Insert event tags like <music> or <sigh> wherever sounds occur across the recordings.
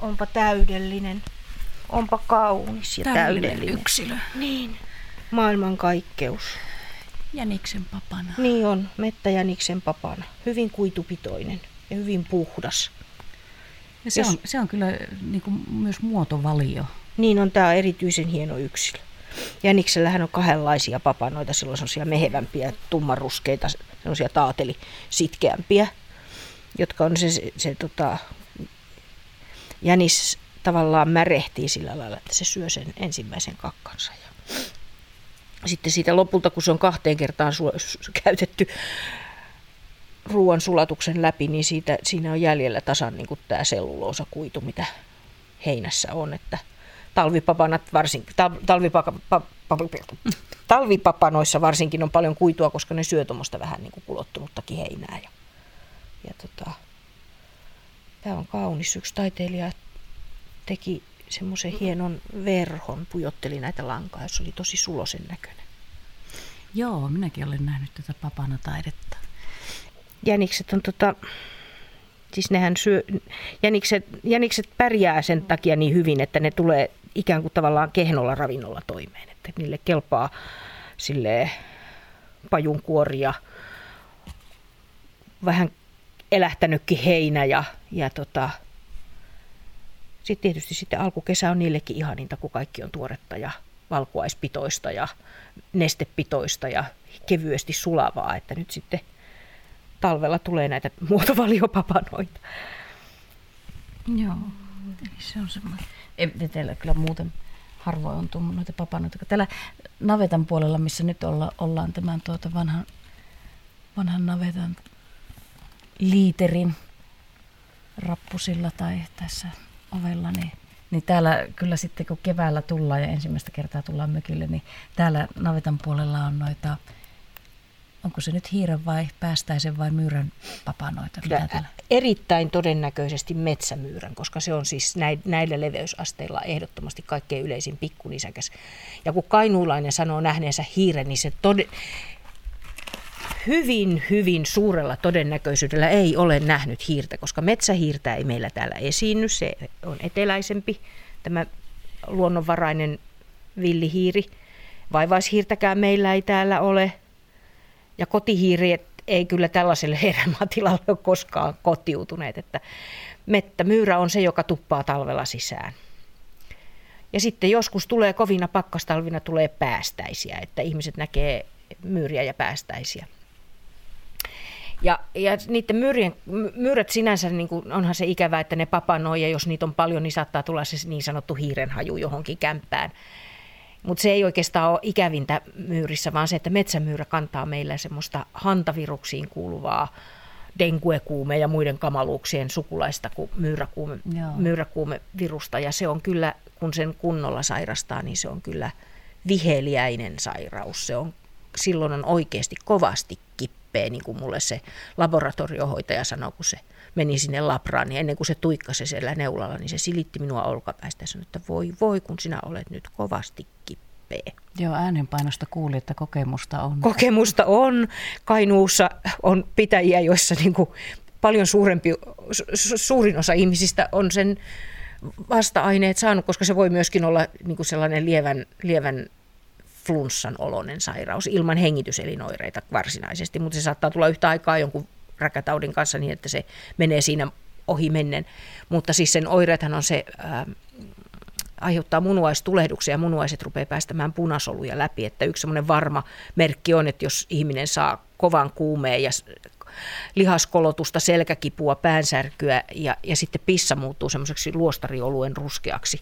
onpa täydellinen. Onpa kaunis ja täydellinen. täydellinen. yksilö. Niin. Maailman kaikkeus. Jäniksen papana. Niin on, mettäjäniksen papana. Hyvin kuitupitoinen ja hyvin puhdas. Ja se, Jos... on, se on kyllä niin kuin myös muotovalio. Niin on, tämä erityisen hieno yksilö. Jäniksellähän on kahdenlaisia papanoita, silloin sellaisia mehevämpiä, tummaruskeita, sellaisia taateli sitkeämpiä, jotka on se, se, se tota, jänis tavallaan märehtii sillä lailla, että se syö sen ensimmäisen kakkansa. Ja sitten siitä lopulta, kun se on kahteen kertaan su- käytetty ruoan sulatuksen läpi, niin siitä, siinä on jäljellä tasan niin kuin tämä selluloosakuitu, mitä heinässä on. Että talvipapanat varsinkin, talvipaka, pa, pa, talvipapanoissa varsinkin on paljon kuitua, koska ne syö tuommoista vähän niin kuin kulottunuttakin heinää. Ja, ja tota, tämä on kaunis. Yksi taiteilija teki semmoisen hienon verhon, pujotteli näitä lankaa, se oli tosi sulosen näköinen. Joo, minäkin olen nähnyt tätä papana-taidetta. Jänikset on tota, siis nehän syö, jänikset, jänikset pärjää sen takia niin hyvin, että ne tulee ikään kuin tavallaan kehnolla ravinnolla toimeen. Että niille kelpaa sille pajunkuoria, vähän elähtänytkin heinä ja, ja tota, sitten tietysti sitten alkukesä on niillekin ihaninta, kun kaikki on tuoretta ja valkuaispitoista ja nestepitoista ja kevyesti sulavaa, että nyt sitten talvella tulee näitä <laughs> muotovaliopapanoita. Joo, se on semmoinen. Ei teillä kyllä muuten harvoin on tullut noita papanoita. Täällä navetan puolella, missä nyt olla, ollaan tämän tuota vanhan, vanhan navetan liiterin rappusilla tai tässä ovella, niin, niin täällä kyllä sitten kun keväällä tullaan ja ensimmäistä kertaa tullaan mökille, niin täällä navetan puolella on noita, onko se nyt hiiren vai päästäisen vai myyrän papanoita? Kyllä, erittäin todennäköisesti metsämyyrän, koska se on siis näillä leveysasteilla ehdottomasti kaikkein yleisin pikkunisäkäs. Ja kun kainuulainen sanoo nähneensä hiiren, niin se tod- hyvin, hyvin suurella todennäköisyydellä ei ole nähnyt hiirtä, koska metsähiirtä ei meillä täällä esiinny. Se on eteläisempi, tämä luonnonvarainen villihiiri. Vaivaishiirtäkään meillä ei täällä ole. Ja kotihiiri ei kyllä tällaiselle <laughs> hedelmätilalle ole koskaan kotiutuneet. Että mettämyyrä on se, joka tuppaa talvella sisään. Ja sitten joskus tulee kovina pakkastalvina tulee päästäisiä, että ihmiset näkee myyriä ja päästäisiä. Ja, ja niiden myyrien, myyrät sinänsä, niin kuin, onhan se ikävä, että ne papanoi, ja jos niitä on paljon, niin saattaa tulla se niin sanottu hiirenhaju johonkin kämppään. Mutta se ei oikeastaan ole ikävintä myyrissä, vaan se, että metsämyyrä kantaa meillä semmoista hantaviruksiin kuuluvaa denguekuume ja muiden kamaluuksien sukulaista kuin myyräkuume, myyräkuumevirusta. Ja se on kyllä, kun sen kunnolla sairastaa, niin se on kyllä viheliäinen sairaus. Se on, silloin on oikeasti kovasti kippee, niin kuin mulle se laboratoriohoitaja sanoi, kun se meni sinne labraan, niin ennen kuin se tuikkasi siellä neulalla, niin se silitti minua olkapäistä ja sanoi, että voi voi, kun sinä olet nyt kovasti kippee. Joo, äänenpainosta kuuli, että kokemusta on. Kokemusta on. Kainuussa on pitäjiä, joissa niin kuin paljon suurempi, su- suurin osa ihmisistä on sen vasta-aineet saanut, koska se voi myöskin olla niin kuin sellainen lievän, lievän flunssan oloinen sairaus ilman hengityselinoireita varsinaisesti, mutta se saattaa tulla yhtä aikaa jonkun räkätaudin kanssa niin, että se menee siinä ohi mennen. Mutta siis sen oireethan on se, ää, aiheuttaa munuaistulehduksia ja munuaiset rupeaa päästämään punasoluja läpi. Että yksi semmoinen varma merkki on, että jos ihminen saa kovan kuumeen ja lihaskolotusta, selkäkipua, päänsärkyä ja, ja sitten pissa muuttuu semmoiseksi luostarioluen ruskeaksi,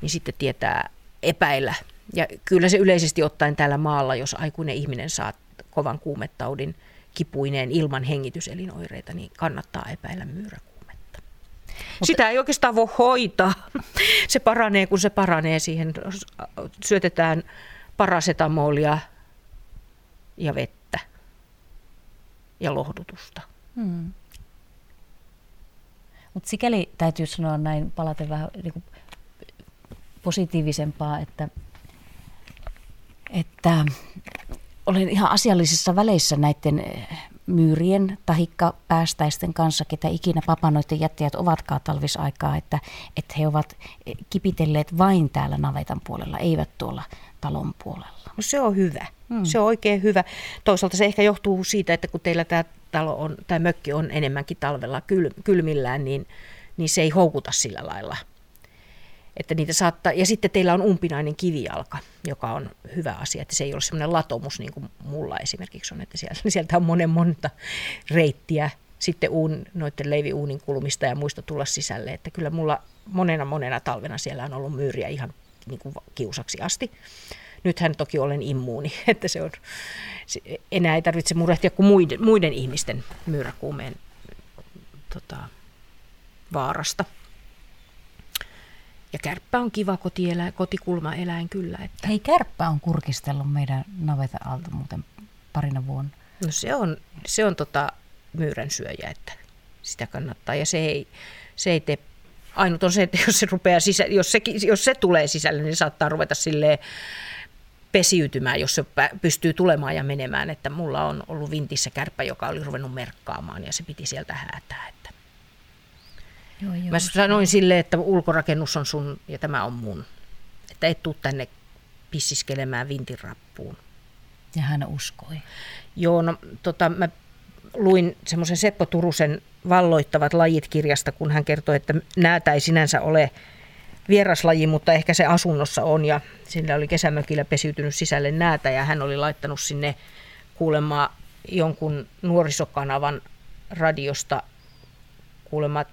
niin sitten tietää epäillä ja kyllä se yleisesti ottaen täällä maalla, jos aikuinen ihminen saa kovan kuumetaudin kipuineen ilman hengityselinoireita, niin kannattaa epäillä myyräkuumetta. Mutta... Sitä ei oikeastaan voi hoitaa. <laughs> Se paranee, kun se paranee. Siihen syötetään parasetamolia ja vettä ja lohdutusta. Hmm. Mutta sikäli täytyy sanoa näin, palaten vähän niin positiivisempaa, että että olen ihan asiallisissa väleissä näiden eh, myyrien tahikka päästäisten kanssa, ketä ikinä papanoiden jättäjät ovatkaan talvisaikaa, että, että he ovat kipitelleet vain täällä navetan puolella, eivät tuolla talon puolella. No se on hyvä. Hmm. Se on oikein hyvä. Toisaalta se ehkä johtuu siitä, että kun teillä tämä talo on, tai mökki on enemmänkin talvella kyl, kylmillään, niin, niin se ei houkuta sillä lailla. Että niitä saattaa, ja sitten teillä on umpinainen kivijalka, joka on hyvä asia, että se ei ole semmoinen latomus niin kuin mulla esimerkiksi on, että siellä, <laughs> sieltä on monen monta reittiä sitten uun, noiden leiviuunin kulmista ja muista tulla sisälle, että kyllä mulla monena monena talvena siellä on ollut myyriä ihan niin kuin kiusaksi asti. Nythän toki olen immuuni, <laughs> että se on, enää ei tarvitse murehtia kuin muiden, muiden ihmisten myyräkuumeen tota, vaarasta. Ja kärppä on kiva kotielä, kotikulmaeläin kyllä. Että... Hei, kärppä on kurkistellut meidän naveta alta muuten parina vuonna. No se on, se on tota myyrän syöjä, että sitä kannattaa. Ja se ei, se ei tee, ainut on se, että jos se, rupeaa sisä, jos se, jos se tulee sisälle, niin saattaa ruveta silleen pesiytymään, jos se pystyy tulemaan ja menemään. Että mulla on ollut vintissä kärppä, joka oli ruvennut merkkaamaan ja se piti sieltä häätää. Että Joo, joo, Mä sanoin sille, että ulkorakennus on sun ja tämä on mun. Että et tuu tänne pissiskelemään vintin rappuun. Ja hän uskoi. Joo, no tota, mä luin semmoisen Seppo Turusen Valloittavat lajit kirjasta, kun hän kertoi, että näätä ei sinänsä ole vieraslaji, mutta ehkä se asunnossa on ja sillä oli kesämökillä pesiytynyt sisälle näätä ja hän oli laittanut sinne kuulemaan jonkun nuorisokanavan radiosta kuulemma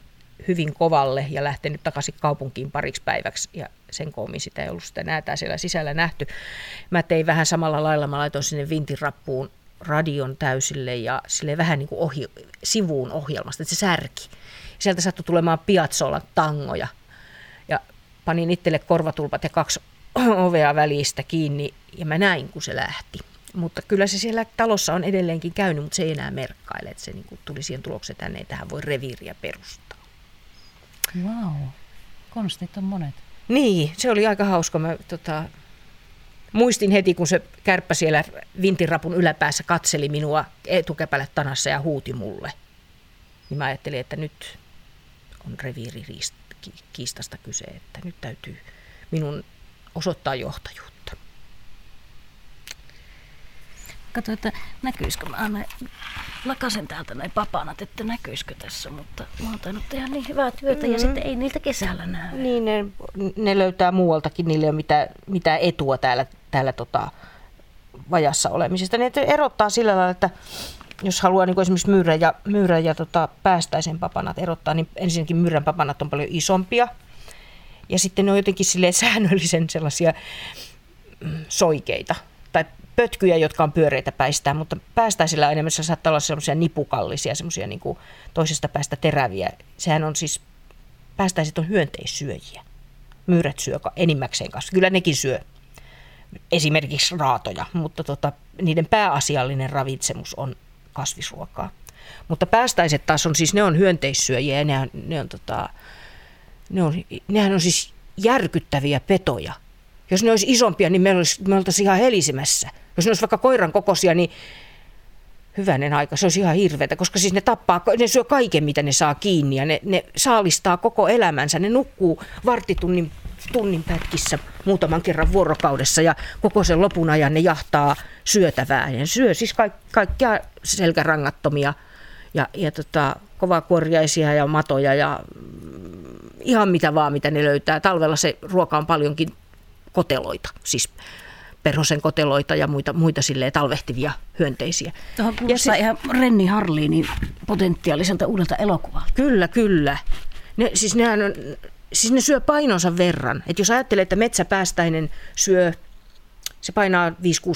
hyvin kovalle ja lähtenyt takaisin kaupunkiin pariksi päiväksi ja sen koomin sitä ei ollut sitä näätää siellä sisällä nähty. Mä tein vähän samalla lailla, mä laitoin sinne vintirappuun radion täysille ja sille vähän niin kuin ohi, sivuun ohjelmasta, että se särki. Sieltä sattui tulemaan Piazzolla tangoja ja panin itselle korvatulpat ja kaksi <clears throat> ovea välistä kiinni ja mä näin, kun se lähti. Mutta kyllä se siellä talossa on edelleenkin käynyt, mutta se ei enää merkkaile, että se niin kuin tuli siihen tulokseen, että tänne ei tähän voi reviiriä perustaa. Wow, konstit on monet. Niin, se oli aika hauska. Mä, tota, muistin heti, kun se kärppä siellä vintirapun yläpäässä katseli minua etukäpälle tanassa ja huuti mulle. Niin mä ajattelin, että nyt on reviirikiistasta kyse, että nyt täytyy minun osoittaa johtajuutta. Kato, että näkyisikö mä aina lakasen täältä näin papanat, että näkyisikö tässä, mutta mä oon tainnut tehdä niin hyvää työtä mm-hmm. ja sitten ei niiltä kesällä näy. Niin, ne, ne löytää muualtakin, niille ei ole mitään, mitään etua täällä, täällä tota, vajassa olemisesta. Ne erottaa sillä lailla, että jos haluaa niin esimerkiksi myyrä ja, myyrä ja tota, päästäisen papanat erottaa, niin ensinnäkin myyrän papanat on paljon isompia. Ja sitten ne on jotenkin säännöllisen sellaisia mm, soikeita tai pötkyjä, jotka on pyöreitä päistää, mutta päästäisillä enemmän se saattaa olla semmoisia nipukallisia, semmoisia niin toisesta päästä teräviä. Sehän on siis, päästäiset on hyönteissyöjiä. Myyrät syö enimmäkseen kanssa. Kyllä nekin syö esimerkiksi raatoja, mutta tota, niiden pääasiallinen ravitsemus on kasvisruokaa. Mutta päästäiset taas on siis, ne on hyönteissyöjiä ja ne on, ne on, tota, ne on, nehän on siis järkyttäviä petoja. Jos ne olisi isompia, niin me, olisi, me oltaisiin ihan helisemässä. Jos ne olisi vaikka koiran kokoisia, niin hyvänen aika, se olisi ihan hirveätä, koska siis ne tappaa, ne syö kaiken, mitä ne saa kiinni ja ne, ne saalistaa koko elämänsä. Ne nukkuu varttitunnin tunnin pätkissä muutaman kerran vuorokaudessa ja koko sen lopun ajan ne jahtaa syötävää. Ne syö siis kaik, kaikkia selkärangattomia ja, ja tota, kovakuoriaisia ja matoja ja ihan mitä vaan, mitä ne löytää. Talvella se ruoka on paljonkin koteloita, siis perhosen koteloita ja muita, muita silleen talvehtivia hyönteisiä. Tuohon kuulostaa se, ihan Renni Harliinin potentiaaliselta uudelta elokuvalta. Kyllä, kyllä. Ne, siis, nehän on, siis ne syö painonsa verran. Et jos ajattelee, että metsäpäästäinen syö, se painaa 5-6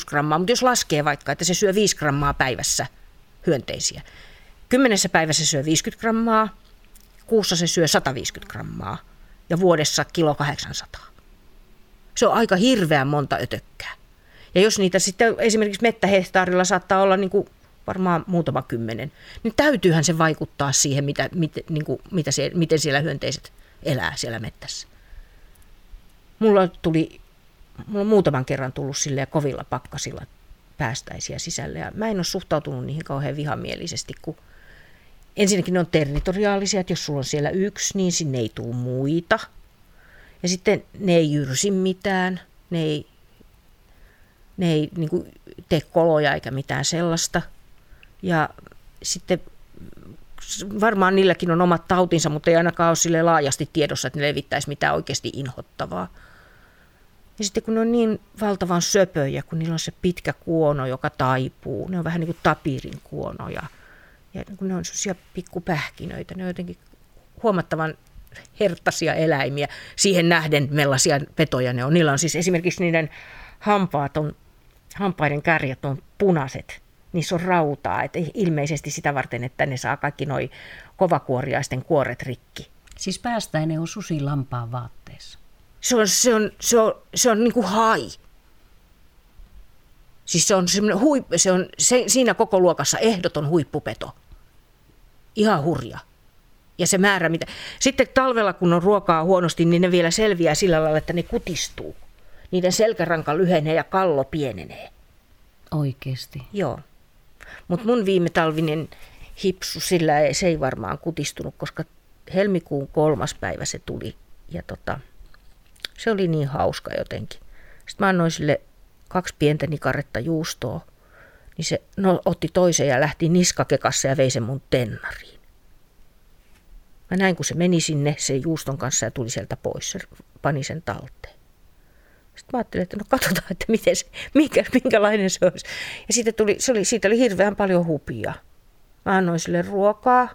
grammaa, mutta jos laskee vaikka, että se syö 5 grammaa päivässä hyönteisiä. Kymmenessä päivässä se syö 50 grammaa, kuussa se syö 150 grammaa ja vuodessa kilo 800. Se on aika hirveän monta ötökkää. Ja jos niitä sitten esimerkiksi mettähehtaarilla saattaa olla niin kuin varmaan muutama kymmenen, niin täytyyhän se vaikuttaa siihen, mitä, mit, niin kuin, mitä se, miten siellä hyönteiset elää siellä mettässä. Mulla tuli, mulla on muutaman kerran tullut sille kovilla pakkasilla päästäisiä sisälle. Ja mä en ole suhtautunut niihin kauhean vihamielisesti, kun ensinnäkin ne on territoriaalisia, että jos sulla on siellä yksi, niin sinne ei tule muita. Ja sitten ne ei jyrsi mitään, ne ei, ne ei niin kuin, tee koloja eikä mitään sellaista. Ja sitten varmaan niilläkin on omat tautinsa, mutta ei ainakaan ole sille laajasti tiedossa, että ne levittäisi mitään oikeasti inhottavaa. Ja sitten kun ne on niin valtavan söpöjä, kun niillä on se pitkä kuono, joka taipuu, ne on vähän niin kuin tapirin kuono ja, ja kun ne on sellaisia pikkupähkinöitä, ne on jotenkin huomattavan herttaisia eläimiä. Siihen nähden millaisia petoja ne on. Niillä on siis esimerkiksi niiden hampaat on, hampaiden kärjet on punaiset. Niissä on rautaa, että ilmeisesti sitä varten, että ne saa kaikki noi kovakuoriaisten kuoret rikki. Siis päästäinen on susi lampaan vaatteessa. Se on, se on, se on, se on niin kuin hai. Siis se on, huip, se on se, siinä koko luokassa ehdoton huippupeto. Ihan hurja. Ja se määrä, mitä... Sitten talvella, kun on ruokaa huonosti, niin ne vielä selviää sillä lailla, että ne kutistuu. Niiden selkäranka lyhenee ja kallo pienenee. Oikeesti? Joo. Mutta mun viime talvinen hipsu, sillä ei, se ei varmaan kutistunut, koska helmikuun kolmas päivä se tuli. Ja tota, se oli niin hauska jotenkin. Sitten mä annoin sille kaksi pientä nikaretta juustoa. Niin se no, otti toisen ja lähti niskakekassa ja vei sen mun tennariin. Mä näin, kun se meni sinne sen juuston kanssa ja tuli sieltä pois. Se pani sen talteen. Sitten mä ajattelin, että no katsotaan, että miten se, minkä, minkälainen se olisi. Ja siitä, tuli, se oli, siitä oli hirveän paljon hupia. Mä annoin sille ruokaa.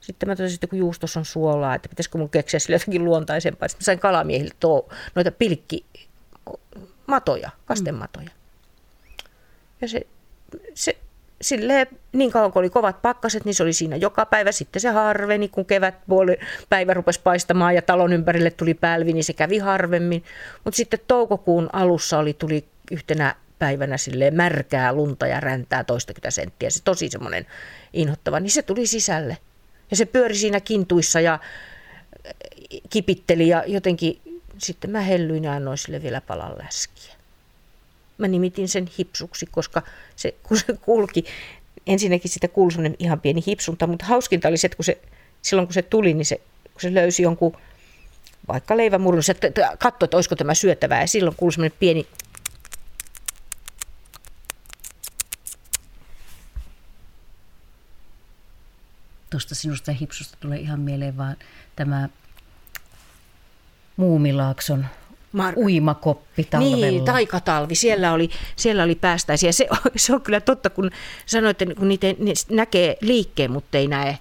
Sitten mä totesin, että kun juustossa on suolaa, että pitäisikö mun keksiä sille jotenkin luontaisempaa. Sitten mä sain kalamiehille tuo, noita pilkkimatoja, kastematoja. Ja se, se silleen, niin kauan kun oli kovat pakkaset, niin se oli siinä joka päivä. Sitten se harveni, kun kevät päivä rupesi paistamaan ja talon ympärille tuli pälvi, niin se kävi harvemmin. Mutta sitten toukokuun alussa oli, tuli yhtenä päivänä silleen märkää lunta ja räntää toistakymmentä senttiä. Se tosi semmoinen inhottava, niin se tuli sisälle. Ja se pyöri siinä kintuissa ja kipitteli ja jotenkin sitten mä hellyin ja annoin sille vielä palan läskiä. Mä nimitin sen hipsuksi, koska se, kun se kulki, ensinnäkin sitä kuului ihan pieni hipsunta, mutta hauskinta oli se, että kun se, silloin kun se tuli, niin se, kun se löysi jonkun vaikka leivämurun, se katsoi, että olisiko tämä syötävää, ja silloin kuului semmoinen pieni Tuosta sinusta hipsusta tulee ihan mieleen vaan tämä Muumilaakson Mar- uimakoppi talvella. Niin, taikatalvi. Siellä oli, siellä oli päästäisiä. Se, <laughs> se on kyllä totta, kun sanoit, että kun niitä näkee liikkeen, mutta ei näe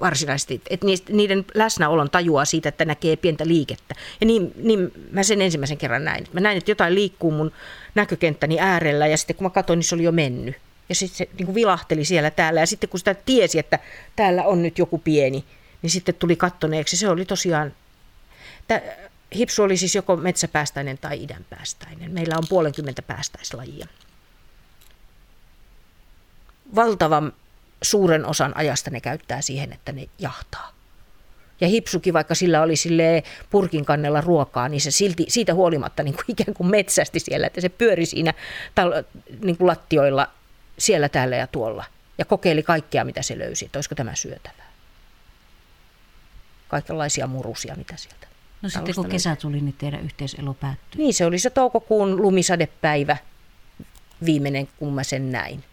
varsinaisesti. Että niiden läsnäolon tajuaa siitä, että näkee pientä liikettä. Ja niin, niin mä sen ensimmäisen kerran näin. Mä näin, että jotain liikkuu mun näkökenttäni äärellä ja sitten kun mä katsoin, niin se oli jo mennyt. Ja sitten se niin kuin vilahteli siellä täällä ja sitten kun sitä tiesi, että täällä on nyt joku pieni, niin sitten tuli kattoneeksi. Se oli tosiaan, hipsu oli siis joko metsäpäästäinen tai idänpäästäinen. Meillä on puolenkymmentä päästäislajia. Valtavan suuren osan ajasta ne käyttää siihen, että ne jahtaa. Ja hipsukin, vaikka sillä oli sille purkin kannella ruokaa, niin se silti, siitä huolimatta niin kuin ikään kuin metsästi siellä, että se pyöri siinä tal- niin kuin lattioilla siellä, täällä ja tuolla. Ja kokeili kaikkea, mitä se löysi, että olisiko tämä syötävää. Kaikenlaisia murusia, mitä sieltä No sitten kun kesä tuli, niin teidän yhteiselo päättyi. Niin, se oli se toukokuun lumisadepäivä viimeinen, kun mä sen näin.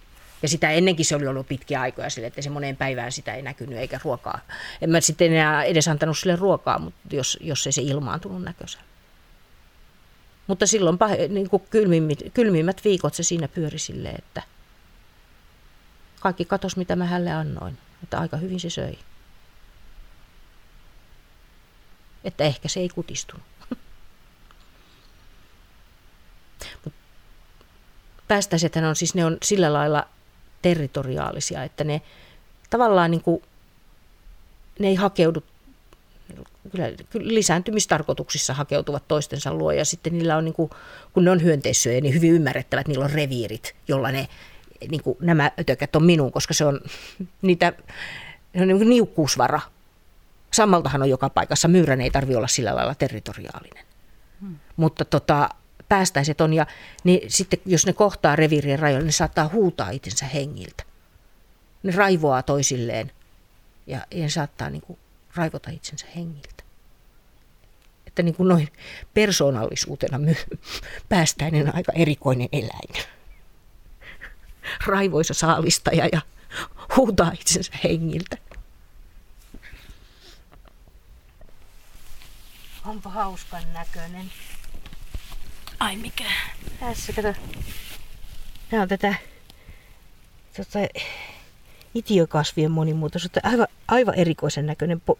Ja sitä ennenkin se oli ollut pitkiä aikoja sille, että se moneen päivään sitä ei näkynyt eikä ruokaa. En mä sitten enää edes antanut sille ruokaa, mutta jos, jos ei se ilmaantunut näköisellä. Mutta silloin niin kuin kylmimmät, kylmimmät viikot se siinä pyöri silleen, että kaikki katos mitä mä hänelle annoin. Että aika hyvin se söi. Että ehkä se ei kutistunut. <laughs> päästäisethän on siis, ne on sillä lailla territoriaalisia, että ne tavallaan niin kuin, ne ei hakeudu, kyllä, lisääntymistarkoituksissa hakeutuvat toistensa luo ja sitten niillä on, niin kuin, kun ne on hyönteissyöjä, niin hyvin ymmärrettävät, niillä on reviirit, jolla ne, niin kuin, nämä ötökät on minun, koska se on <laughs> niitä, se on niin niukkuusvara Sammaltahan on joka paikassa. Myyrän ei tarvitse olla sillä lailla territoriaalinen. Hmm. Mutta tota, päästäiset on. Ja niin sitten jos ne kohtaa reviirien rajoilla, ne saattaa huutaa itsensä hengiltä. Ne raivoaa toisilleen ja, ja ne saattaa niin kuin raivota itsensä hengiltä. Että niin kuin noin persoonallisuutena my, päästäinen aika erikoinen eläin. Raivoisa saalistaja ja huutaa itsensä hengiltä. Onpa hauskan näköinen. Ai mikä? Tässä kato. Tämä on tätä tota, itiökasvien monimuotoisuutta. Aivan, aivan erikoisen näköinen po,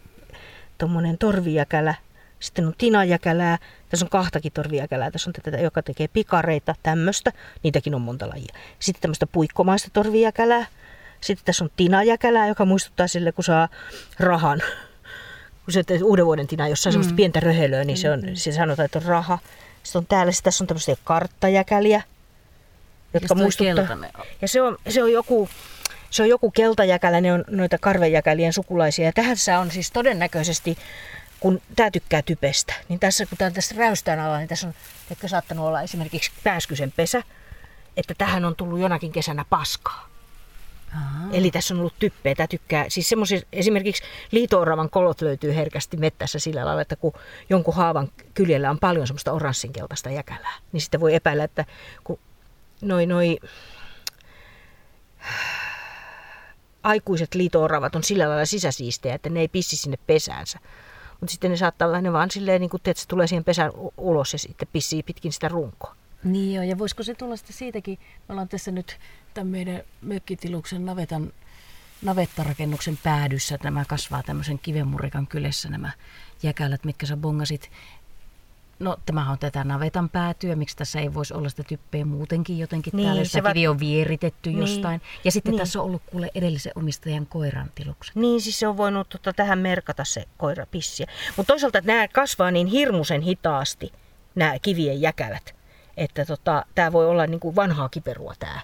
tommonen torvijäkälä. Sitten on tinajäkälää. Tässä on kahtakin torvijäkälää. Tässä on tätä, joka tekee pikareita, tämmöistä. Niitäkin on monta lajia. Sitten tämmöistä puikkomaista torvijäkälää. Sitten tässä on tinajäkälää, joka muistuttaa sille, kun saa rahan. Kun se uuden vuoden tina, jos saa mm. semmoista pientä röhelöä, niin se, on, mm. se sanotaan, että on raha. Sitten on täällä, sitten tässä on tämmöisiä karttajäkäliä, jotka muistuttaa. Ja se on, se on joku, se on joku keltajäkälä, ne on noita karvenjäkälien sukulaisia. Ja tässä on siis todennäköisesti, kun tämä tykkää typestä, niin tässä kun tämä on tässä räystään alla, niin tässä on ehkä saattanut olla esimerkiksi pääskysen pesä, että tähän on tullut jonakin kesänä paskaa. Aha. Eli tässä on ollut typpeä. Tämä tykkää, siis semmoisia, esimerkiksi liitooravan kolot löytyy herkästi mettässä sillä lailla, että kun jonkun haavan kyljellä on paljon semmoista oranssinkeltaista jäkälää, niin sitten voi epäillä, että kun noi, noi aikuiset liitooravat on sillä lailla sisäsiistejä, että ne ei pissi sinne pesäänsä. Mutta sitten ne saattaa, ne vaan silleen, niin kuin, että se tulee siihen pesään ulos ja sitten pissii pitkin sitä runkoa. Niin joo, ja voisiko se tulla sitten siitäkin, me ollaan tässä nyt tämän meidän mökkitiluksen navetan, navettarakennuksen päädyssä, nämä kasvaa tämmöisen kivenmurikan kylässä nämä jäkälät, mitkä sä bongasit. No tämähän on tätä navetan päätyä, miksi tässä ei voisi olla sitä typpeä muutenkin jotenkin niin, täällä, jos va- kivi on vieritetty niin, jostain. Ja sitten niin. tässä on ollut kuule edellisen omistajan koiran tilukset. Niin, siis se on voinut tota, tähän merkata se koira pissiä. Mutta toisaalta nämä kasvaa niin hirmuisen hitaasti, nämä kivien jäkälät että tota, tämä voi olla niin kuin vanhaa kiperua tämä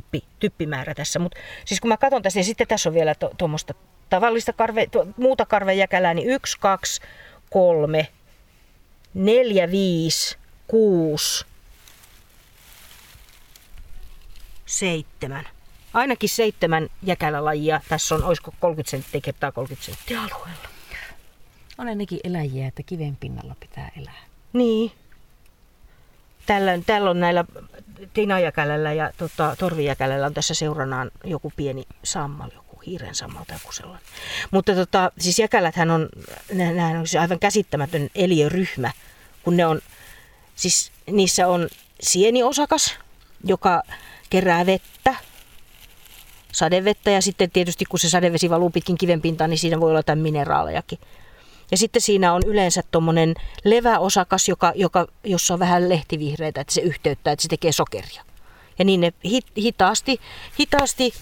typpi, typpimäärä tässä. Mutta siis kun mä katson tässä, niin sitten tässä on vielä tuommoista to, tavallista karve, to, muuta karvejäkälää, niin yksi, kaksi, kolme, neljä, viisi, kuusi, seitsemän. Ainakin seitsemän jäkälälajia. Tässä on, olisiko 30 senttiä kertaa 30 senttiä alueella. On nekin eläjiä, että kiven pinnalla pitää elää. Niin, tällä on näillä tinajäkälällä ja tota, torvijäkälällä on tässä seuranaan joku pieni sammal, joku hiiren sammal tai joku sellainen. Mutta tota, siis jäkäläthän on, nämä on siis aivan käsittämätön eliöryhmä, kun ne on, siis niissä on sieniosakas, joka kerää vettä, sadevettä ja sitten tietysti kun se sadevesi valuu pitkin kivenpintaan, niin siinä voi olla jotain mineraalejakin. Ja sitten siinä on yleensä tuommoinen leväosakas, joka, joka, jossa on vähän lehtivihreitä, että se yhteyttää, että se tekee sokeria. Ja niin ne hitaasti, hitaasti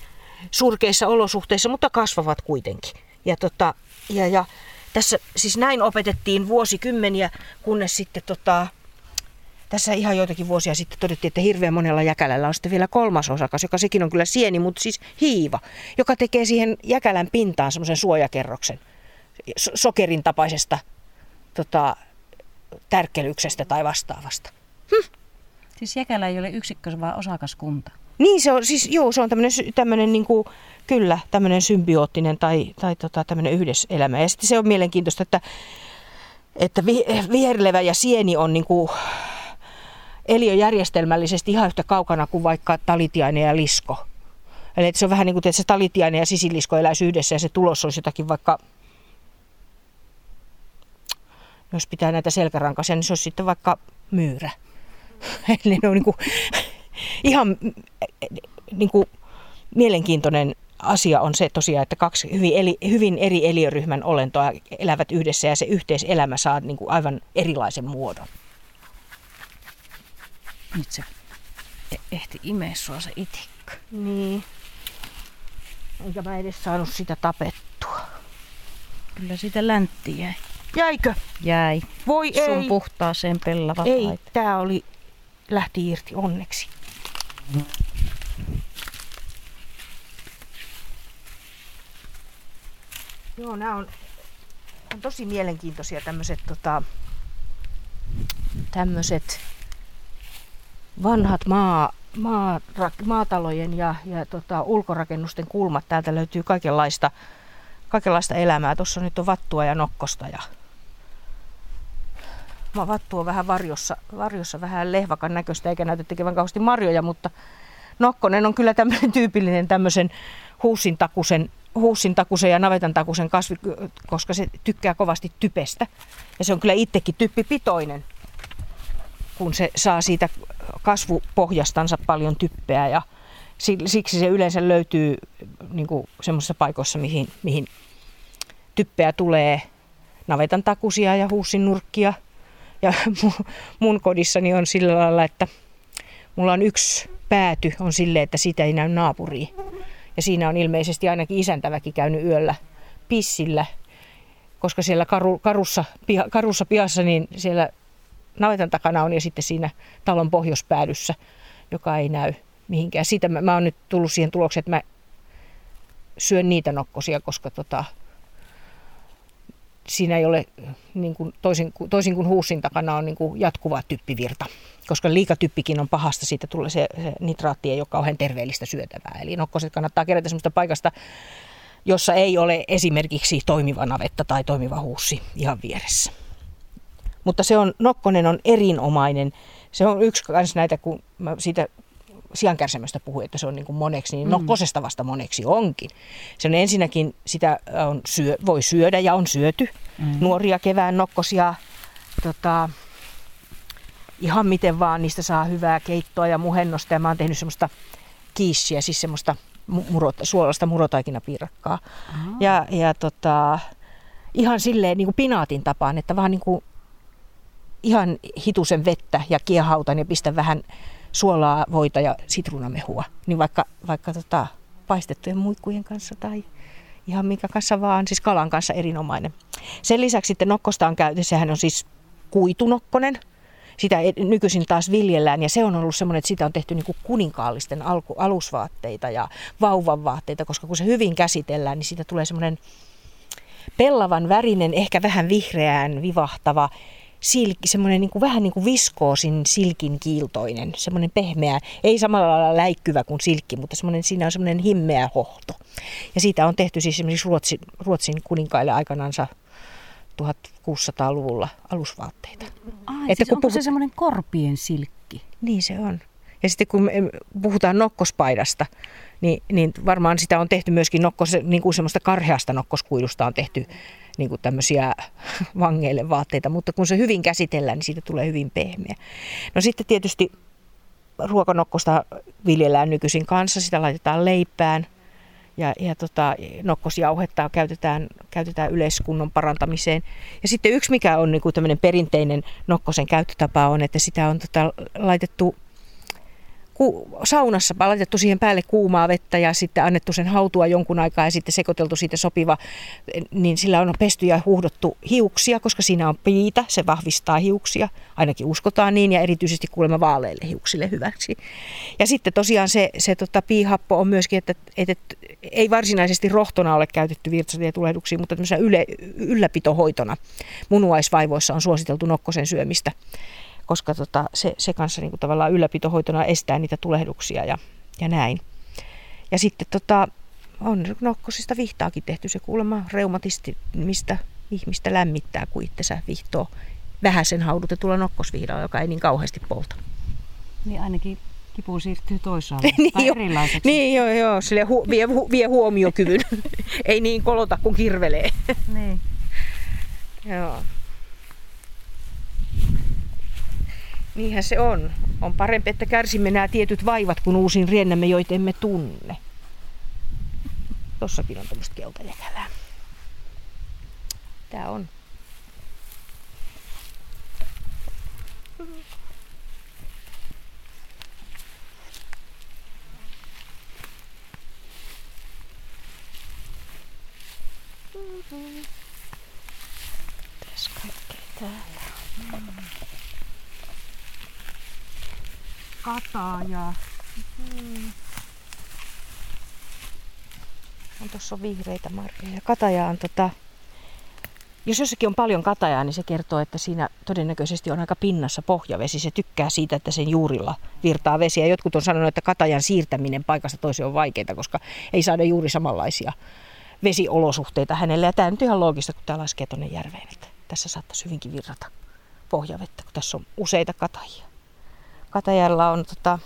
surkeissa olosuhteissa, mutta kasvavat kuitenkin. Ja, tota, ja, ja tässä siis näin opetettiin vuosikymmeniä, kunnes sitten tota, tässä ihan joitakin vuosia sitten todettiin, että hirveän monella jäkälällä on sitten vielä kolmas osakas, joka sekin on kyllä sieni, mutta siis hiiva, joka tekee siihen jäkälän pintaan semmoisen suojakerroksen sokerin tapaisesta tota, tärkkelyksestä tai vastaavasta. Hm. Siis Jäkälä ei ole yksikkö, vaan osakaskunta. Niin se on, siis joo, se on tämmöinen, tämmöinen niin kuin, kyllä, tämmöinen symbioottinen tai, tai tota, tämmöinen yhdeselämä. Ja sitten se on mielenkiintoista, että, että viherlevä ja sieni on niin kuin, eliöjärjestelmällisesti ihan yhtä kaukana kuin vaikka talitiainen ja lisko. Eli että se on vähän niin kuin, että se talitiainen ja sisilisko eläisi yhdessä ja se tulos olisi jotakin vaikka jos pitää näitä selkärankaisia, niin se olisi sitten vaikka myyrä. <laughs> Eli ne on niin kuin, <laughs> ihan niin kuin, mielenkiintoinen asia on se tosiaan, että kaksi hyvin, eli, hyvin eri eliöryhmän olentoa elävät yhdessä ja se yhteiselämä saa niin kuin aivan erilaisen muodon. Nyt se e- ehti imeä sua se itikka. Niin. Enkä mä edes saanut sitä tapettua. Kyllä sitä läntti jäi. Jäikö? Jäi. Voi Sun ei. puhtaaseen pellava Ei, laite. tää oli, lähti irti onneksi. Joo, nämä on, on tosi mielenkiintoisia tämmöiset tota, tämmöiset vanhat maa, maa, maatalojen ja, ja tota, ulkorakennusten kulmat. Täältä löytyy kaikenlaista, kaikenlaista elämää. Tuossa nyt on vattua ja nokkosta ja vattu on vähän varjossa, varjossa vähän lehvakan näköistä eikä näytä tekevän kauheasti marjoja, mutta nokkonen on kyllä tämmöinen tyypillinen tämmöisen huusintakusen, huusintakusen ja navetantakusen kasvi, koska se tykkää kovasti typestä. Ja se on kyllä itsekin typpipitoinen, kun se saa siitä kasvupohjastansa paljon typpeä. Ja siksi se yleensä löytyy niin semmoisissa paikoissa, mihin, mihin typpeä tulee. Navetan takusia ja huusin nurkkia – ja mun kodissani on sillä lailla, että mulla on yksi pääty on sille, että sitä ei näy naapuriin. Ja siinä on ilmeisesti ainakin isäntäväki käynyt yöllä pissillä, koska siellä karu, karussa, piha, karussa pihassa niin siellä navetan takana on ja sitten siinä talon pohjoispäädyssä, joka ei näy mihinkään. Siitä mä, mä oon nyt tullut siihen tulokseen, että mä syön niitä nokkosia, koska tota, siinä ei ole, niin kuin toisin, toisin kuin huussin takana on niin kuin jatkuva typpivirta. Koska liikatyppikin on pahasta, siitä tulee se, se nitraatti ei ole kauhean terveellistä syötävää. Eli nokkoset kannattaa kerätä sellaista paikasta, jossa ei ole esimerkiksi toimiva navetta tai toimiva huussi ihan vieressä. Mutta se on, nokkonen on erinomainen. Se on yksi kans näitä, kun mä siitä siankärsämöstä puhui, että se on niin kuin moneksi, niin no mm. kosesta vasta moneksi onkin. Se on ensinnäkin, sitä on syö, voi syödä ja on syöty. Mm. Nuoria kevään nokkosia, tota, ihan miten vaan, niistä saa hyvää keittoa ja muhennosta. Ja mä oon tehnyt semmoista kiissiä, siis semmoista murot, suolasta murotaikinapirrakkaa. Mm. Ja, ja tota, ihan silleen niin kuin pinaatin tapaan, että vaan niin kuin ihan hitusen vettä ja kiehautan ja pistän vähän suolaa, voita ja sitruunamehua. Niin vaikka, vaikka tota, paistettujen muikkujen kanssa tai ihan minkä kanssa vaan, siis kalan kanssa erinomainen. Sen lisäksi sitten nokkosta on käyty, sehän on siis kuitunokkonen. Sitä nykyisin taas viljellään ja se on ollut semmoinen, että sitä on tehty niin kuninkaallisten alku, alusvaatteita ja vauvan vaatteita, koska kun se hyvin käsitellään, niin siitä tulee semmoinen pellavan värinen, ehkä vähän vihreään vivahtava silki, semmoinen niin kuin, vähän niin kuin viskoosin silkin kiiltoinen, semmoinen pehmeä, ei samalla lailla läikkyvä kuin silkki, mutta semmoinen, siinä on semmoinen himmeä hohto. Ja siitä on tehty siis esimerkiksi Ruotsin, Ruotsin kuninkaille aikanansa 1600-luvulla alusvaatteita. Ai, että siis kun onko puhut... se semmoinen korpien silkki? Niin se on. Ja sitten kun puhutaan nokkospaidasta, niin, niin varmaan sitä on tehty myöskin nokkos, niin kuin semmoista karheasta nokkoskuilusta on tehty niin kuin tämmöisiä <laughs> vangeille vaatteita, mutta kun se hyvin käsitellään, niin siitä tulee hyvin pehmeä. No sitten tietysti ruokanokkosta viljellään nykyisin kanssa, sitä laitetaan leipään ja, ja tota, nokkosjauhetta käytetään, käytetään yleiskunnon parantamiseen. Ja sitten yksi, mikä on niin kuin perinteinen nokkosen käyttötapa on, että sitä on tota, laitettu ku, saunassa laitettu siihen päälle kuumaa vettä ja sitten annettu sen hautua jonkun aikaa ja sitten sekoiteltu siitä sopiva, niin sillä on pesty ja huuhdottu hiuksia, koska siinä on piitä, se vahvistaa hiuksia, ainakin uskotaan niin ja erityisesti kuulemma vaaleille hiuksille hyväksi. Ja sitten tosiaan se, se tota, piihappo on myöskin, että, että, että ei varsinaisesti rohtona ole käytetty virtsatietulehduksia, mutta tämmöisenä yle, ylläpitohoitona. Munuaisvaivoissa on suositeltu nokkosen syömistä koska tota, se, se kanssa niin kuin tavallaan ylläpitohoitona estää niitä tulehduksia ja, ja näin. Ja sitten tota, on nokkosista vihtaakin tehty se kuulemma mistä ihmistä lämmittää, kun itsensä vihtoo vähäisen haudutetulla nokkosvihdalla, joka ei niin kauheasti polta. Niin ainakin kipu siirtyy toisaalle <laughs> niin, tai erilaiseksi. Niin joo, joo sille hu, vie, hu, vie huomiokyvyn. <laughs> ei niin kolota kuin kirvelee. niin. joo. Niinhän se on. On parempi, että kärsimme nämä tietyt vaivat, kun uusin riennämme, joita emme tunne. Tossakin on tämmöistä keltajäkälää. Tää on. Tässä kaikkea täällä. Mm kataa ja hmm. on tuossa vihreitä marjoja. Kataja on tota, jos jossakin on paljon katajaa, niin se kertoo, että siinä todennäköisesti on aika pinnassa pohjavesi. Se tykkää siitä, että sen juurilla virtaa vesiä. Jotkut on sanonut, että katajan siirtäminen paikasta toiseen on vaikeaa, koska ei saada juuri samanlaisia vesiolosuhteita hänelle. Ja tämä on ihan loogista, kun tämä laskee tuonne järveen, että tässä saattaisi hyvinkin virrata pohjavettä, kun tässä on useita katajia. Katajalla on tota...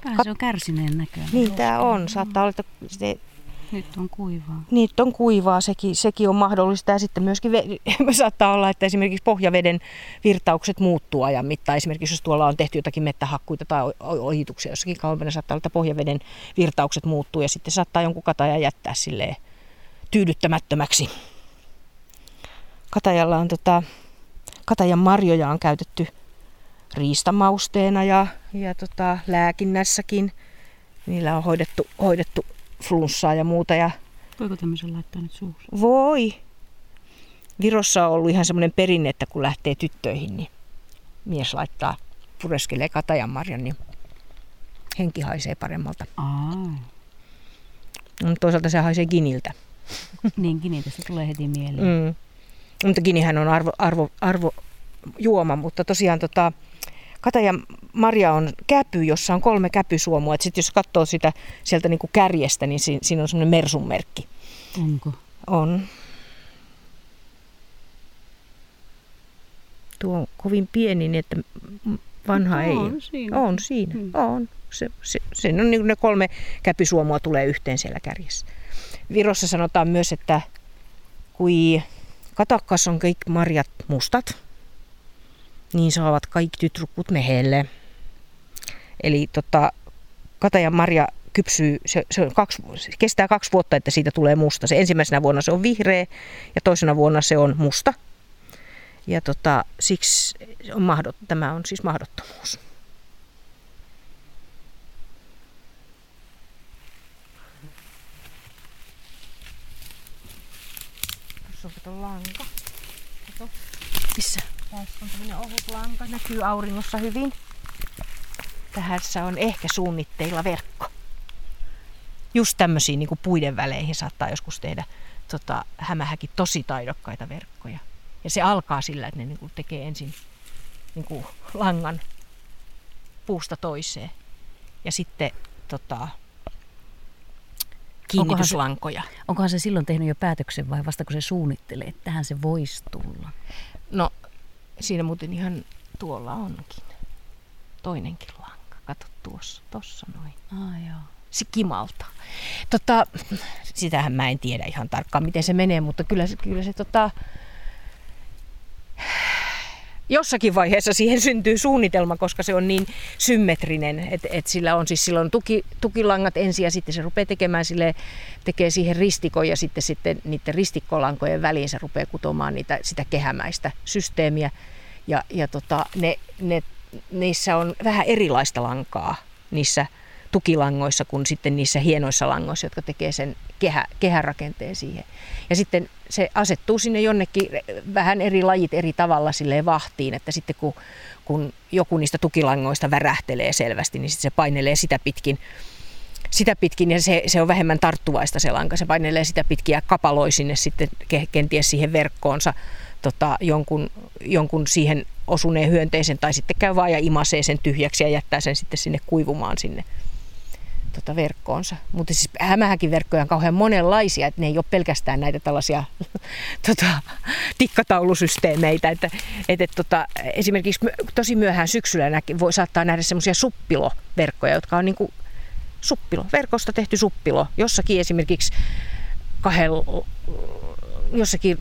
Kat... se on kärsineen näköinen. Niin tämä on. Saattaa olla, että se nyt on kuivaa. Nyt on kuivaa, sekin, sekin on mahdollista. Ja sitten myöskin ve- <laughs> saattaa olla, että esimerkiksi pohjaveden virtaukset muuttuu ajan mittaan. Esimerkiksi jos tuolla on tehty jotakin mettähakkuita tai ohituksia jossakin kauempana, saattaa olla, että pohjaveden virtaukset muuttuu ja sitten saattaa jonkun kataja jättää silleen tyydyttämättömäksi. Katajalla on tota, katajan marjoja on käytetty riistamausteena ja, ja tota, lääkinnässäkin. Niillä on hoidettu, hoidettu flunssaa ja muuta. Ja Voiko tämmöisen laittaa nyt suuhun? Voi. Virossa on ollut ihan semmoinen perinne, että kun lähtee tyttöihin, niin mies laittaa, pureskelee katajanmarjan, niin henki haisee paremmalta. Aa. No, toisaalta se haisee giniltä. <laughs> niin, giniltä se tulee heti mieleen. Mm. Mutta ginihän on arvo, arvo, arvo juoma, mutta tosiaan tota, Katajan marja on käpy, jossa on kolme käpysuomua. Sitten jos katsoo sitä sieltä niin kuin kärjestä, niin siinä, siinä on semmoinen Mersun merkki. Onko? On. Tuo on kovin pieni, niin että vanha no, ei on Siinä. On siinä. Hmm. On. Se, se, se on niin ne kolme käpysuomua tulee yhteen siellä kärjessä. Virossa sanotaan myös, että kui katakkas on kaikki marjat mustat, niin saavat kaikki tytrukut mehelle. Eli tota, Katajan marja kypsyy, se, se, on kaksi, se kestää kaksi vuotta, että siitä tulee musta. Se ensimmäisenä vuonna se on vihreä ja toisena vuonna se on musta. Ja tota, siksi on mahdot, tämä on siis mahdottomuus. Tässä on lanka. Kato. Missä? Tässä on tämmöinen ohut lanka, näkyy auringossa hyvin. Tähässä on ehkä suunnitteilla verkko. Just tämmöisiin niin kuin puiden väleihin saattaa joskus tehdä tota, hämähäkin tosi taidokkaita verkkoja. Ja se alkaa sillä, että ne niin kuin tekee ensin niin kuin langan puusta toiseen. Ja sitten tota, kiinnityslankoja. Onkohan se, onkohan se silloin tehnyt jo päätöksen vai vasta kun se suunnittelee, että tähän se voisi tulla? Siinä muuten ihan tuolla onkin. Toinenkin lanka. Kato tuossa, tossa noin. Ah, joo. Se kimalta. Tota, sitähän mä en tiedä ihan tarkkaan, miten se menee, mutta kyllä se, kyllä se tota, jossakin vaiheessa siihen <laughs> syntyy suunnitelma, koska se on niin symmetrinen, että et sillä on siis silloin tuki, tukilangat ensin ja sitten se rupeaa tekemään sille, tekee siihen ristikon ja sitten, sitten niiden ristikkolankojen väliin se rupeaa kutomaan niitä, sitä kehämäistä systeemiä. Ja, ja tota, ne, ne, niissä on vähän erilaista lankaa niissä tukilangoissa kuin sitten niissä hienoissa langoissa, jotka tekee sen kehä, kehärakenteen siihen. Ja sitten se asettuu sinne jonnekin vähän eri lajit eri tavalla silleen vahtiin, että sitten kun, kun joku niistä tukilangoista värähtelee selvästi, niin sitten se painelee sitä pitkin sitä pitkin ja se, se on vähemmän tarttuvaista se lanka. Se painelee sitä pitkin ja kapaloi sinne sitten kenties siihen verkkoonsa tota, jonkun, jonkun siihen osuneen hyönteisen tai sitten käy vaan ja imasee sen tyhjäksi ja jättää sen sitten sinne kuivumaan sinne tota, verkkoonsa. Mutta siis hämähäkin verkkoja on kauhean monenlaisia, että ne ei ole pelkästään näitä tällaisia <laughs> tota, tikkataulusysteemeitä. Että, et, et, tota, esimerkiksi tosi myöhään syksyllä näki, voi saattaa nähdä semmoisia suppiloverkkoja, jotka on niinku suppilo, verkosta tehty suppilo. Jossakin esimerkiksi kahdella, jossakin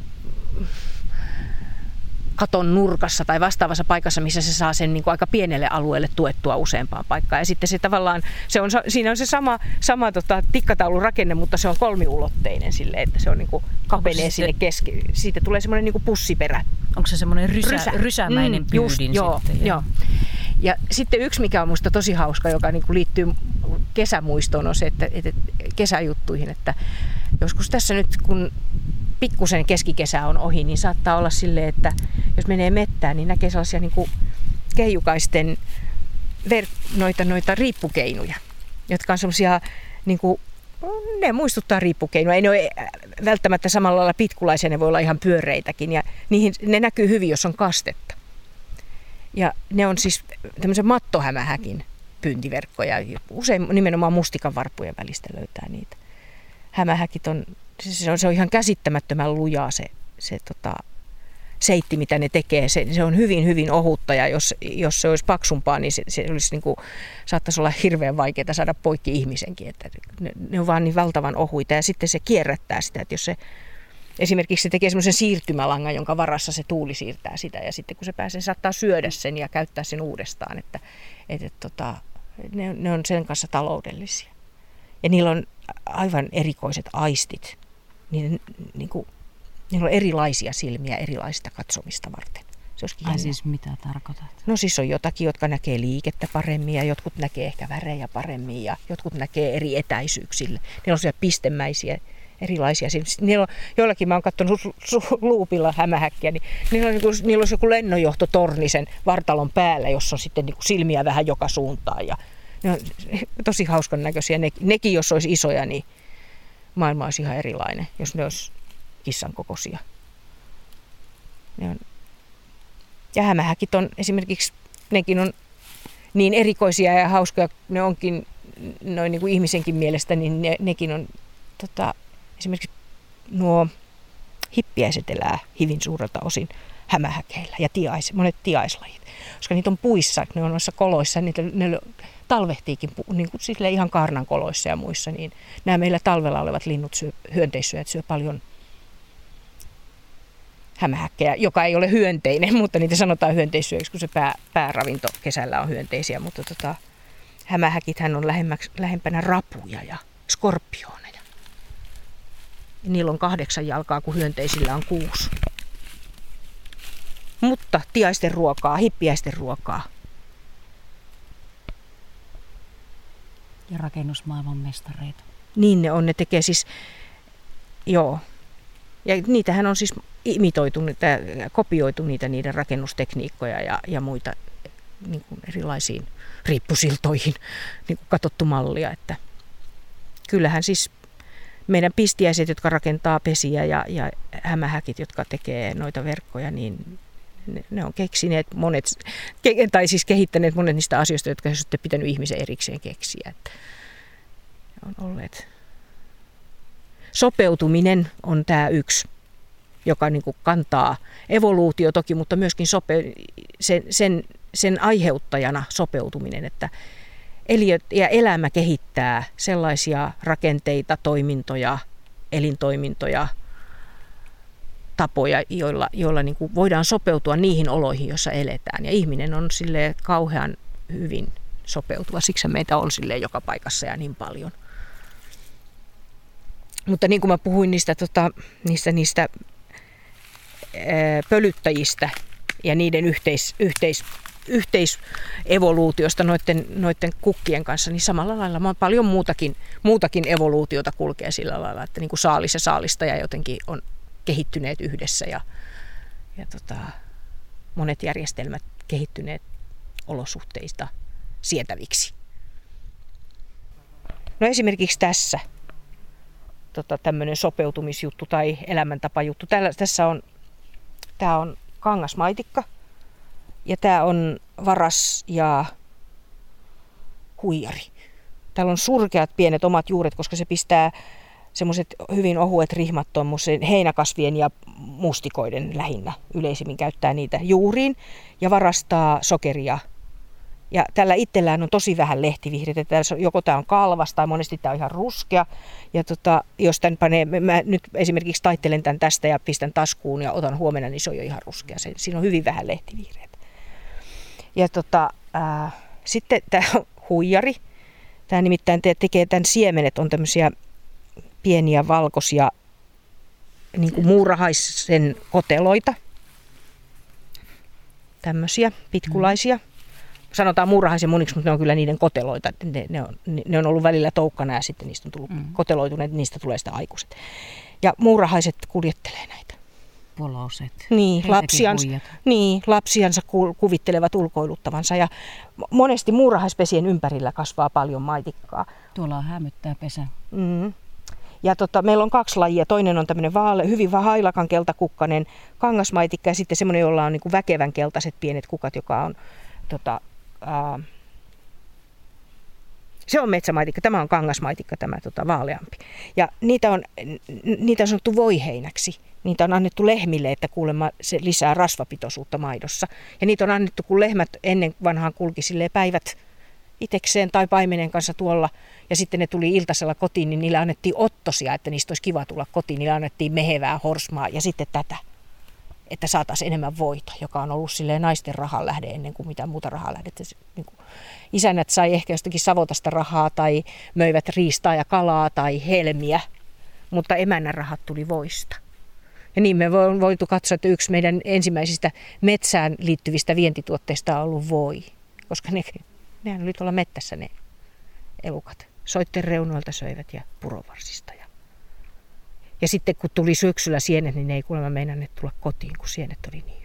katon nurkassa tai vastaavassa paikassa, missä se saa sen niin kuin aika pienelle alueelle tuettua useampaan paikkaan. Ja sitten se tavallaan, se on, siinä on se sama, sama tota, tikkataulurakenne, mutta se on kolmiulotteinen sille, että se on niin kuin kapenee sinne keski. Siitä tulee semmoinen niin kuin pussiperä. Onko se semmoinen rysä, rysä. rysämäinen mm, just, sitten? Joo, joo. Ja sitten yksi, mikä on minusta tosi hauska, joka niin kuin liittyy kesämuistoon, on se, että, että kesäjuttuihin, että joskus tässä nyt, kun pikkusen keskikesä on ohi, niin saattaa olla sille, että jos menee mettään, niin näkee sellaisia niin kuin keijukaisten ver- noita, noita riippukeinuja, jotka on semmoisia, niin kuin, ne muistuttaa riippukeinuja. Ei ne ole välttämättä samalla lailla pitkulaisia, ne voi olla ihan pyöreitäkin ja niihin, ne näkyy hyvin, jos on kastetta. Ja ne on siis tämmöisen mattohämähäkin pyyntiverkkoja. Usein nimenomaan mustikan varppujen välistä löytää niitä. Hämähäkit on, se on, se on ihan käsittämättömän lujaa se, se tota, seitti, mitä ne tekee. Se, se on hyvin, hyvin ohutta ja jos, jos se olisi paksumpaa, niin se, se olisi niin kuin, saattaisi olla hirveän vaikeaa saada poikki ihmisenkin. Että ne, ne on vaan niin valtavan ohuita ja sitten se kierrättää sitä, että jos se Esimerkiksi se tekee semmoisen siirtymälangan, jonka varassa se tuuli siirtää sitä ja sitten kun se pääsee, saattaa syödä sen ja käyttää sen uudestaan. Että, että, että tota, ne, ne on sen kanssa taloudellisia. Ja niillä on aivan erikoiset aistit. Niiden, niin kuin, niillä on erilaisia silmiä erilaista katsomista varten. Se Ai siis mitä tarkoitat? No siis on jotakin, jotka näkee liikettä paremmin ja jotkut näkee ehkä värejä paremmin ja jotkut näkee eri etäisyyksille. Niillä on sellaisia pistemäisiä erilaisia. Siis niillä on, joillakin mä oon katsonut luupilla hämähäkkiä, niin niillä on, niin niillä on joku lennonjohtotorni sen vartalon päällä, jossa on sitten niin kuin silmiä vähän joka suuntaan. Ja ne on tosi hauskan näköisiä. Ne, nekin, jos olisi isoja, niin maailma olisi ihan erilainen, jos ne olisi kissan kokoisia. Ne on. Ja hämähäkit on esimerkiksi, nekin on niin erikoisia ja hauskoja, ne onkin noin niin kuin ihmisenkin mielestä, niin ne, nekin on tota, esimerkiksi nuo hippiäiset elää hyvin suurelta osin hämähäkeillä ja tiais, monet tiaislajit. Koska niitä on puissa, ne on noissa koloissa, niitä, ne talvehtiikin niin kuin sille ihan kaarnan koloissa ja muissa, niin nämä meillä talvella olevat linnut, syö, hyönteissyöjät syö paljon hämähäkkejä, joka ei ole hyönteinen, <laughs> mutta niitä sanotaan hyönteissyöjiksi, kun se pää, pääravinto kesällä on hyönteisiä, mutta tota, hämähäkithän on lähempänä rapuja ja skorpioon Niillä on kahdeksan jalkaa, kun hyönteisillä on kuusi. Mutta tiaisten ruokaa, hippiäisten ruokaa. Ja rakennusmaailman mestareita. Niin ne on, ne tekee siis, joo. Ja niitähän on siis imitoitu, kopioitu niitä niiden rakennustekniikkoja ja, ja muita niin kuin erilaisiin riippusiltoihin niin kuin katsottu mallia. Että kyllähän siis meidän pistiäiset, jotka rakentaa pesiä ja, ja hämähäkit, jotka tekee noita verkkoja, niin ne, ne on keksineet monet, ke, tai siis kehittäneet monet niistä asioista, jotka olisi pitänyt ihmisen erikseen keksiä. Että on olleet. Sopeutuminen on tämä yksi, joka niin kuin kantaa evoluutio toki, mutta myöskin sope, sen, sen, sen aiheuttajana sopeutuminen, että eliöt ja elämä kehittää sellaisia rakenteita, toimintoja, elintoimintoja, tapoja, joilla, joilla niin kuin voidaan sopeutua niihin oloihin, joissa eletään. Ja ihminen on sille kauhean hyvin sopeutua, siksi meitä on sille joka paikassa ja niin paljon. Mutta niin kuin mä puhuin niistä, tota, niistä, niistä ää, pölyttäjistä ja niiden yhteis, yhteis, yhteisevoluutiosta noiden, noiden kukkien kanssa, niin samalla lailla paljon muutakin, muutakin evoluutiota kulkee sillä lailla, että niin kuin saalis ja saalistaja jotenkin on kehittyneet yhdessä ja, ja tota, monet järjestelmät kehittyneet olosuhteista sietäviksi. No esimerkiksi tässä tota, tämmöinen sopeutumisjuttu tai elämäntapajuttu. Täällä, tässä on, tämä on kangasmaitikka – ja tämä on varas ja huijari. Täällä on surkeat pienet omat juuret, koska se pistää semmoiset hyvin ohuet rihmat tuommoisen heinäkasvien ja mustikoiden lähinnä. Yleisimmin käyttää niitä juuriin ja varastaa sokeria. Ja tällä itsellään on tosi vähän lehtivihreitä. Joko tämä on kalvas tai monesti tämä on ihan ruskea. Ja tota, jos tämän panee, mä nyt esimerkiksi taittelen tämän tästä ja pistän taskuun ja otan huomenna, niin se on jo ihan ruskea. Se, siinä on hyvin vähän lehtivihreitä. Ja tota, ää, sitten tämä <laughs> huijari. Tämä nimittäin tekee tämän siemenet, on tämmöisiä pieniä valkoisia niin kuin muurahaisen koteloita. Tämmöisiä pitkulaisia. Mm. Sanotaan muurahaisen muniksi, mutta ne on kyllä niiden koteloita. Ne, ne, on, ne on ollut välillä toukkana ja sitten niistä on tullut mm. koteloituneet, niistä tulee sitä aikuiset. Ja muurahaiset kuljettelee näitä poloset. Niin, lapsians, niin, lapsiansa kuvittelevat ulkoiluttavansa ja monesti muurahaispesien ympärillä kasvaa paljon maitikkaa. Tuolla on hämyttää pesä. Mm. Ja tota, meillä on kaksi lajia. Toinen on tämmöinen vaale, hyvin hailakan keltakukkanen kangasmaitikka ja sitten semmoinen, jolla on niin kuin väkevän keltaiset pienet kukat, joka on tota, ää, se on metsämaitikka, tämä on kangasmaitikka, tämä tota, vaaleampi. Ja niitä on, niitä on sanottu voiheinäksi. Niitä on annettu lehmille, että kuulemma se lisää rasvapitoisuutta maidossa. Ja niitä on annettu, kun lehmät ennen vanhaan kulki päivät itekseen tai paimenen kanssa tuolla. Ja sitten ne tuli iltasella kotiin, niin niille annettiin ottosia, että niistä olisi kiva tulla kotiin. Niille annettiin mehevää horsmaa ja sitten tätä että saataisiin enemmän voita, joka on ollut silleen naisten rahan lähde ennen kuin mitään muuta rahaa lähdettä. Niin isännät sai ehkä jostakin savotasta rahaa tai möivät riistaa ja kalaa tai helmiä, mutta emännän rahat tuli voista. Ja niin me on voitu katsoa, että yksi meidän ensimmäisistä metsään liittyvistä vientituotteista on ollut voi, koska ne, nehän oli tuolla mettässä ne elukat. Soitten reunoilta söivät ja purovarsista. Ja, ja sitten kun tuli syksyllä sienet, niin ne ei kuulemma meinanneet tulla kotiin, kun sienet oli niin